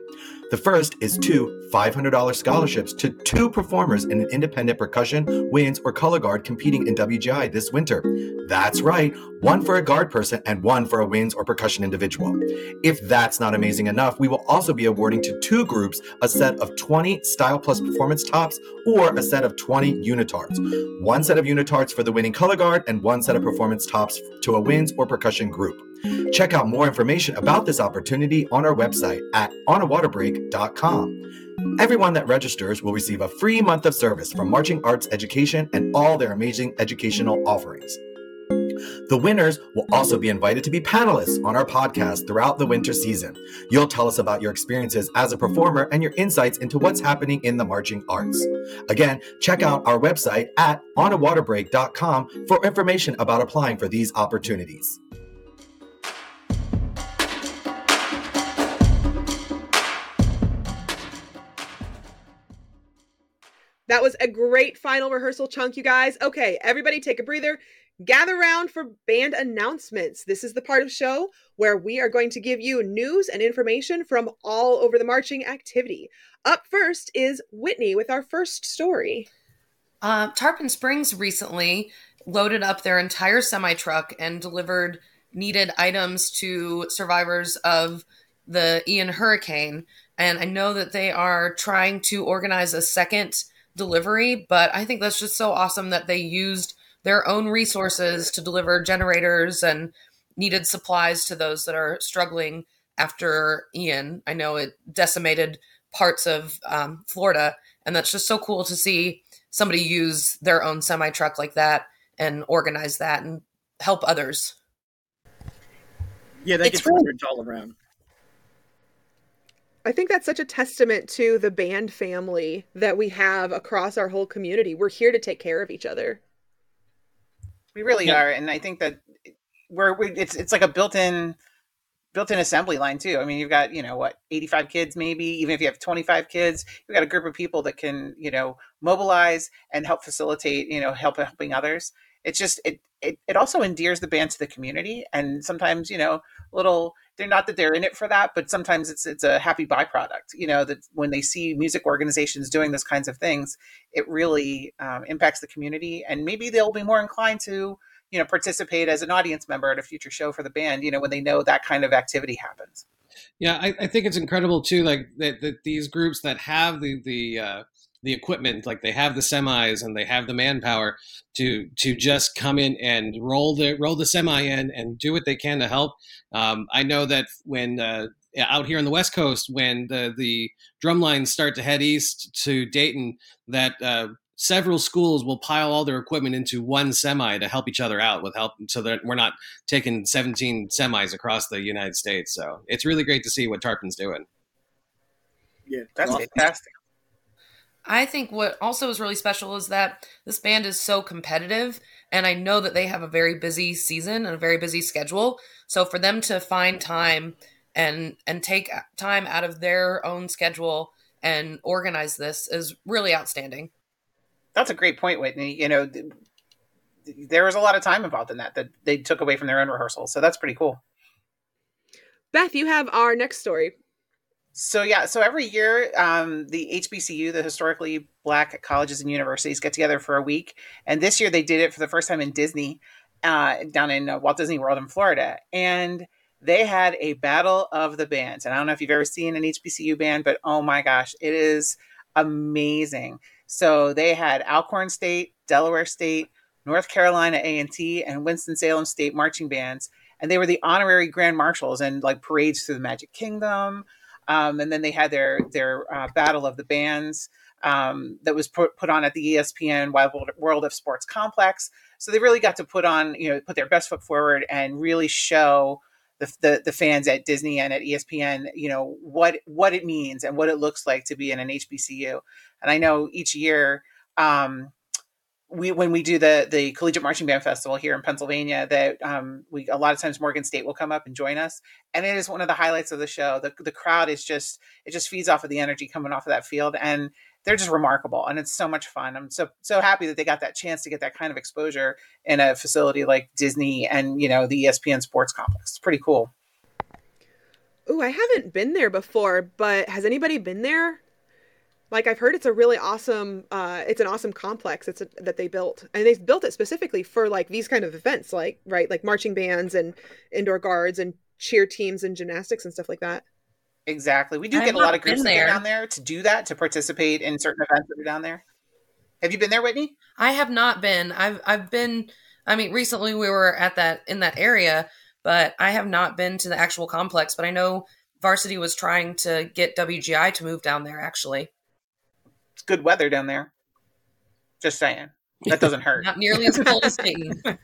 The first is two $500 scholarships to two performers in an independent percussion, winds, or color guard competing in WGI this winter. That's right, one for a guard person and one for a winds or percussion individual. If that's not amazing enough, we will also be awarding to two groups a set of 20 Style Plus performance tops or a set of 20 unitards. One set of unitards for the winning color guard and one set of performance tops to a winds or percussion group. Check out more information about this opportunity on our website at onawaterbreak.com. Everyone that registers will receive a free month of service from Marching Arts Education and all their amazing educational offerings. The winners will also be invited to be panelists on our podcast throughout the winter season. You'll tell us about your experiences as a performer and your insights into what's happening in the marching arts. Again, check out our website at onawaterbreak.com for information about applying for these opportunities. That was a great final rehearsal chunk, you guys. Okay, everybody take a breather. Gather round for band announcements. This is the part of show where we are going to give you news and information from all over the marching activity. Up first is Whitney with our first story. Uh, Tarpon Springs recently loaded up their entire semi truck and delivered needed items to survivors of the Ian hurricane. And I know that they are trying to organize a second delivery, but I think that's just so awesome that they used their own resources to deliver generators and needed supplies to those that are struggling after Ian. I know it decimated parts of um, Florida, and that's just so cool to see somebody use their own semi truck like that and organize that and help others. Yeah, they It's get really- all around. I think that's such a testament to the band family that we have across our whole community. We're here to take care of each other. We really Yeah. are, and I think that we're we, it's it's like a built-in built-in assembly line too. I mean, you've got you know what, eighty-five kids maybe. Even if you have twenty-five kids, you've got a group of people that can you know mobilize and help facilitate you know help helping others. It's just it it it also endears the band to the community, and sometimes you know little. They're not that they're in it for that, but sometimes it's it's a happy byproduct. You know that when they see music organizations doing those kinds of things, it really um, impacts the community, and maybe they'll be more inclined to you know participate as an audience member at a future show for the band you know when they know that kind of activity happens Yeah, I, I think it's incredible too. Like that, that these groups that have the the uh, the equipment, like they have the semis and they have the manpower to to just come in and roll the roll the semi in and do what they can to help. Um, I know that when uh, out here on the West Coast, when the the drum lines start to head east to Dayton, that uh, several schools will pile all their equipment into one semi to help each other out with help, so that we're not taking 17 semis across the United States. So it's really great to see what Tarpon's doing. Yeah, that's awesome. fantastic I think what also is really special is that this band is so competitive, and I know that they have a very busy season and a very busy schedule. So for them to find time and and take time out of their own schedule and organize this is really outstanding. that's a great point whitney you know th- th- there was a lot of time involved in that that they took away from their own rehearsals so that's pretty cool Beth, you have our next story. So yeah, so every year, um, the HBCU, the historically black colleges and universities, get together for a week, and this year they did it for the first time in Disney, uh, down in uh, Walt Disney World in Florida, and they had a battle of the bands. And I don't know if you've ever seen an HBCU band, but oh my gosh, it is amazing. So they had Alcorn State, Delaware State, North Carolina A&T, and Winston Salem State marching bands, and they were the honorary grand marshals and like parades through the Magic Kingdom. Um, and then they had their their uh, battle of the bands um, that was put, put on at the ESPN Wide World of Sports complex. So they really got to put on, you know, put their best foot forward and really show the, the, the fans at Disney and at ESPN, you know, what what it means and what it looks like to be in an HBCU. And I know each year, um, we when we do the the collegiate marching band festival here in Pennsylvania that um, we a lot of times Morgan State will come up and join us. And it is one of the highlights of the show. The the crowd is just it just feeds off of the energy coming off of that field and they're just remarkable and it's so much fun. I'm so so happy that they got that chance to get that kind of exposure in a facility like Disney and you know the ESPN sports complex. It's pretty cool. Ooh, I haven't been there before, but has anybody been there? Like I've heard it's a really awesome uh it's an awesome complex it's a, that they built. And they built it specifically for like these kind of events like right like marching bands and indoor guards and cheer teams and gymnastics and stuff like that. exactly we do I've get a lot of groups been that go there. down there to do that to participate in certain events that are down there have you been there Whitney I have not been. I've I've been I mean recently we were at that in that area, but I have not been to the actual complex, but I know Varsity was trying to get WGI to move down there actually. It's good weather down there just saying that doesn't hurt Not nearly as cold as Dayton.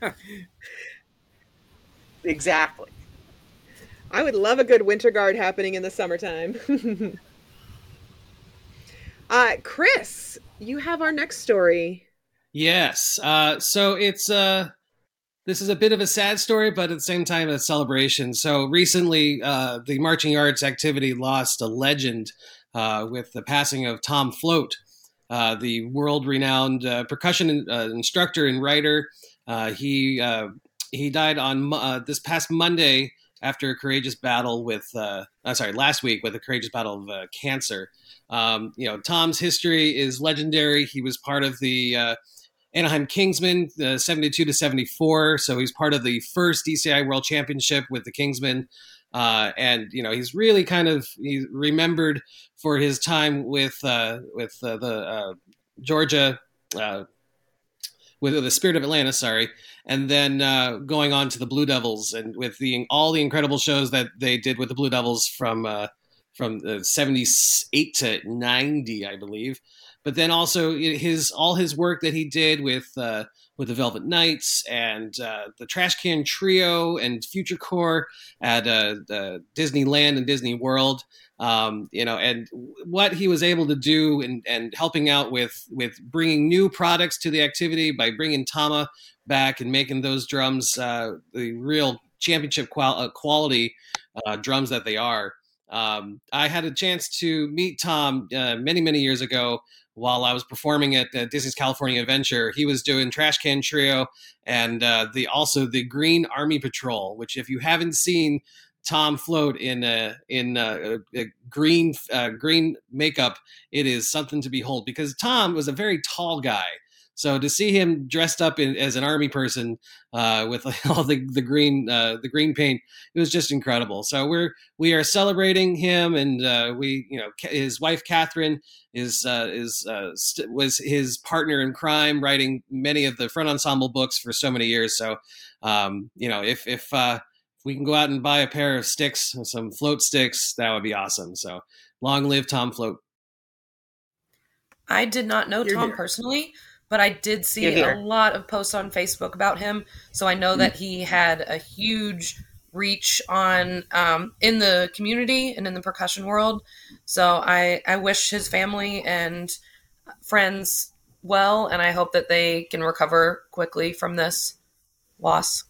Exactly. I would love a good winter guard happening in the summertime. uh, Chris, you have our next story. Yes. Uh, so it's uh, this is a bit of a sad story, but at the same time a celebration. So recently, uh, the marching arts activity lost a legend uh, with the passing of Tom Float, uh, the world-renowned uh, percussion uh, instructor and writer. Uh, he he died on this past Monday after a courageous battle with uh, sorry last week with a courageous battle of cancer. Um, you know, Tom's history is legendary. He was part of the Anaheim Kingsmen, uh, 72 to 74. So he's part of the first DCI World Championship with the Kingsmen. Uh, and you know he's really kind of he's remembered for his time with uh, with uh, the uh, Georgia uh, with the Spirit of Atlanta, sorry, and then uh, going on to the Blue Devils and with the all the incredible shows that they did with the Blue Devils from uh, from uh, 78 to 90, I believe. But then also his all his work that he did with uh, with the Velvet Knights and uh, the Trash Can Trio and Future Corps at uh, Disneyland and Disney World. Um, you know, and what he was able to do and, and helping out with with bringing new products to the activity by bringing Tama back and making those drums uh, the real championship qual- uh, quality uh, drums that they are. Um, I had a chance to meet Tom uh, many, many years ago while I was performing at uh, Disney's California Adventure. He was doing Trash Can Trio and uh, the also the Green Army Patrol, which if you haven't seen Tom Float in a in a, a green uh, green makeup, it is something to behold because Tom was a very tall guy. So to see him dressed up in, as an army person uh, with all the the green uh, the green paint, it was just incredible. So we're we are celebrating him, and uh, we you know his wife Catherine is uh, is uh, st- was his partner in crime, writing many of the front ensemble books for so many years. So um, you know if if uh, if we can go out and buy a pair of sticks, some float sticks, that would be awesome. So long live Tom Float. I did not know You're Tom here. personally, but I did see You're here. a lot of posts on Facebook about him. So I know that he had a huge reach on um, in the community and in the percussion world. So I I wish his family and friends well, and I hope that they can recover quickly from this loss.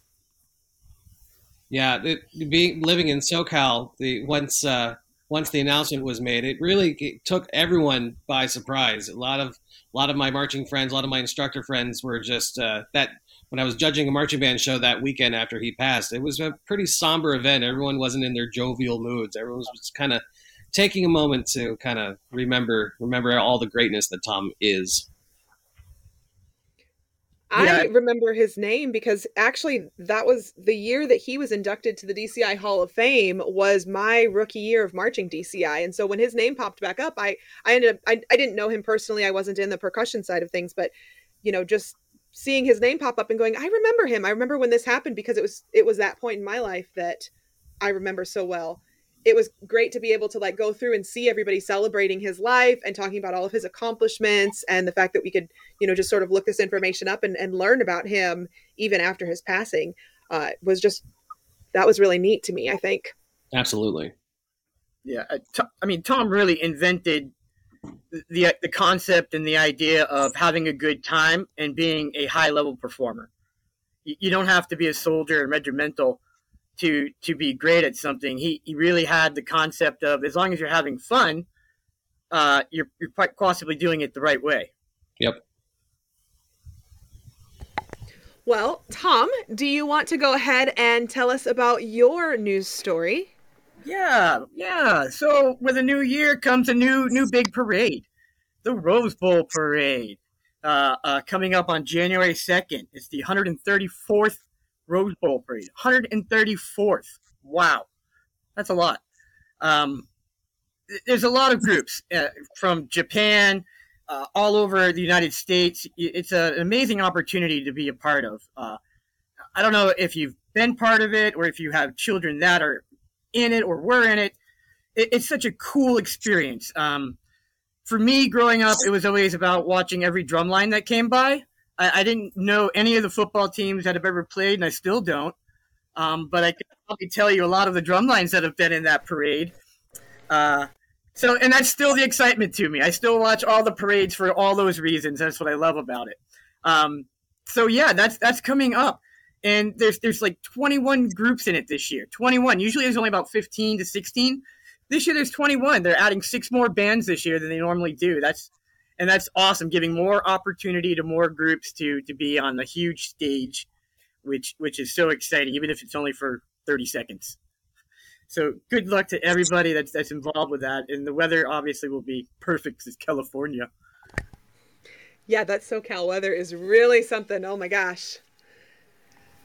Yeah, it, being living in SoCal, the once uh, once the announcement was made, it really took everyone by surprise. A lot of a lot of my marching friends, a lot of my instructor friends were just uh, that. When I was judging a marching band show that weekend after he passed, it was a pretty somber event. Everyone wasn't in their jovial moods. Everyone was just kind of taking a moment to kind of remember remember all the greatness that Tom is. I Yeah. remember his name because actually that was the year that he was inducted to the DCI Hall of Fame was my rookie year of marching DCI. And so when his name popped back up, I I ended up I, I didn't know him personally. I wasn't in the percussion side of things, but you know, just seeing his name pop up and going, I remember him. I remember when this happened because it was it was that point in my life that I remember so well. It was great to be able to like go through and see everybody celebrating his life and talking about all of his accomplishments and the fact that we could you know just sort of look this information up and, and learn about him even after his passing uh, was just that was really neat to me i think Absolutely. Yeah, uh, To- I mean, Tom really invented the the concept and the idea of having a good time and being a high level performer. You, you don't have to be a soldier and regimental to to be great at something. He he really had the concept of as long as you're having fun, uh, you're you're quite possibly doing it the right way. Yep. well tom do you want to go ahead and tell us about your news story Yeah, yeah. So with a new year comes a new new big parade, the Rose Bowl parade, uh, uh, coming up on January second. It's the 134th Rose Bowl parade. 134th. Wow, that's a lot. Um, there's a lot of groups uh, from Japan, uh, all over the United States. It's a- an amazing opportunity to be a part of. Uh, I don't know if you've been part of it or if you have children that are in it or were in it. it it's such a cool experience. Um, for me, growing up, it was always about watching every drum line that came by. I, I didn't know any of the football teams that have ever played, and I still don't. Um, but I can probably tell you a lot of the drum lines that have been in that parade. Uh, so, and that's still the excitement to me. I still watch all the parades for all those reasons. That's what I love about it. Um, so yeah, that's that's coming up, and there's there's like 21 groups in it this year. 21. Usually there's only about 15 to 16. This year there's 21. They're adding six more bands this year than they normally do. That's and that's awesome, giving more opportunity to more groups to to be on the huge stage, which which is so exciting, even if it's only for 30 seconds. So good luck to everybody that's that's involved with that, and the weather obviously will be perfect because it's California. Yeah, that SoCal weather is really something. Oh my gosh.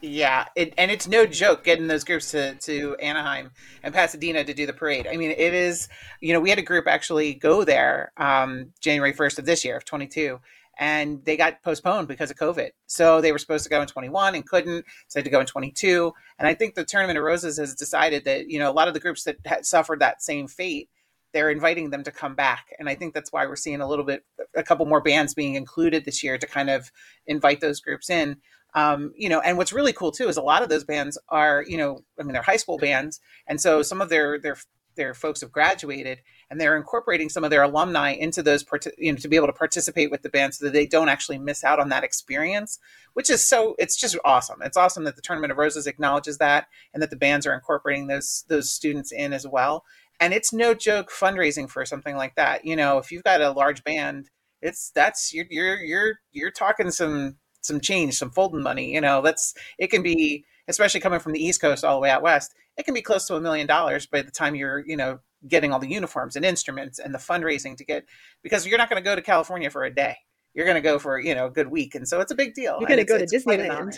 Yeah, it, and it's no joke getting those groups to, to Anaheim and Pasadena to do the parade. I mean, it is, you know, we had a group actually go there um, January 1st of this year, of 22, and they got postponed because of COVID. So they were supposed to go in 21 and couldn't, so they had to go in 22. And I think the Tournament of Roses has decided that, you know, a lot of the groups that had suffered that same fate, they're inviting them to come back. And I think that's why we're seeing a little bit, a couple more bands being included this year to kind of invite those groups in. Um, you know, and what's really cool too is a lot of those bands are, you know, I mean, they're high school bands, and so some of their their their folks have graduated, and they're incorporating some of their alumni into those, you know, to be able to participate with the band, so that they don't actually miss out on that experience, which is so. It's just awesome. It's awesome that the Tournament of Roses acknowledges that, and that the bands are incorporating those those students in as well. And it's no joke fundraising for something like that. You know, if you've got a large band, it's that's you're you're you're you're talking some some change, some folding money. You know, that's it can be, especially coming from the East Coast all the way out west, it can be close to a million dollars by the time you're, you know, getting all the uniforms and instruments and the fundraising to get because you're not going to go to California for a day. You're going to go for you know a good week, and so it's a big deal. You're going to go to Disneyland,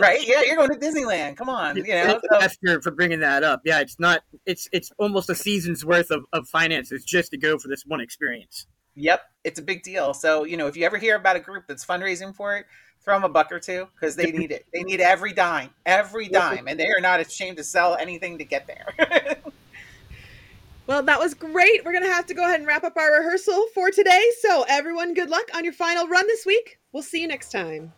right? Yeah, you're going to Disneyland. Come on, you know. That's for, for bringing that up. Yeah, it's not. It's it's almost a season's worth of, of finances just to go for this one experience. Yep, it's a big deal. So you know, if you ever hear about a group that's fundraising for it, throw them a buck or two because they need it. They need every dime, every dime, and they are not ashamed to sell anything to get there. well, that was great. We're gonna have to go ahead and wrap up our rehearsal for today. So, everyone, good luck on your final run this week. We'll see you next time.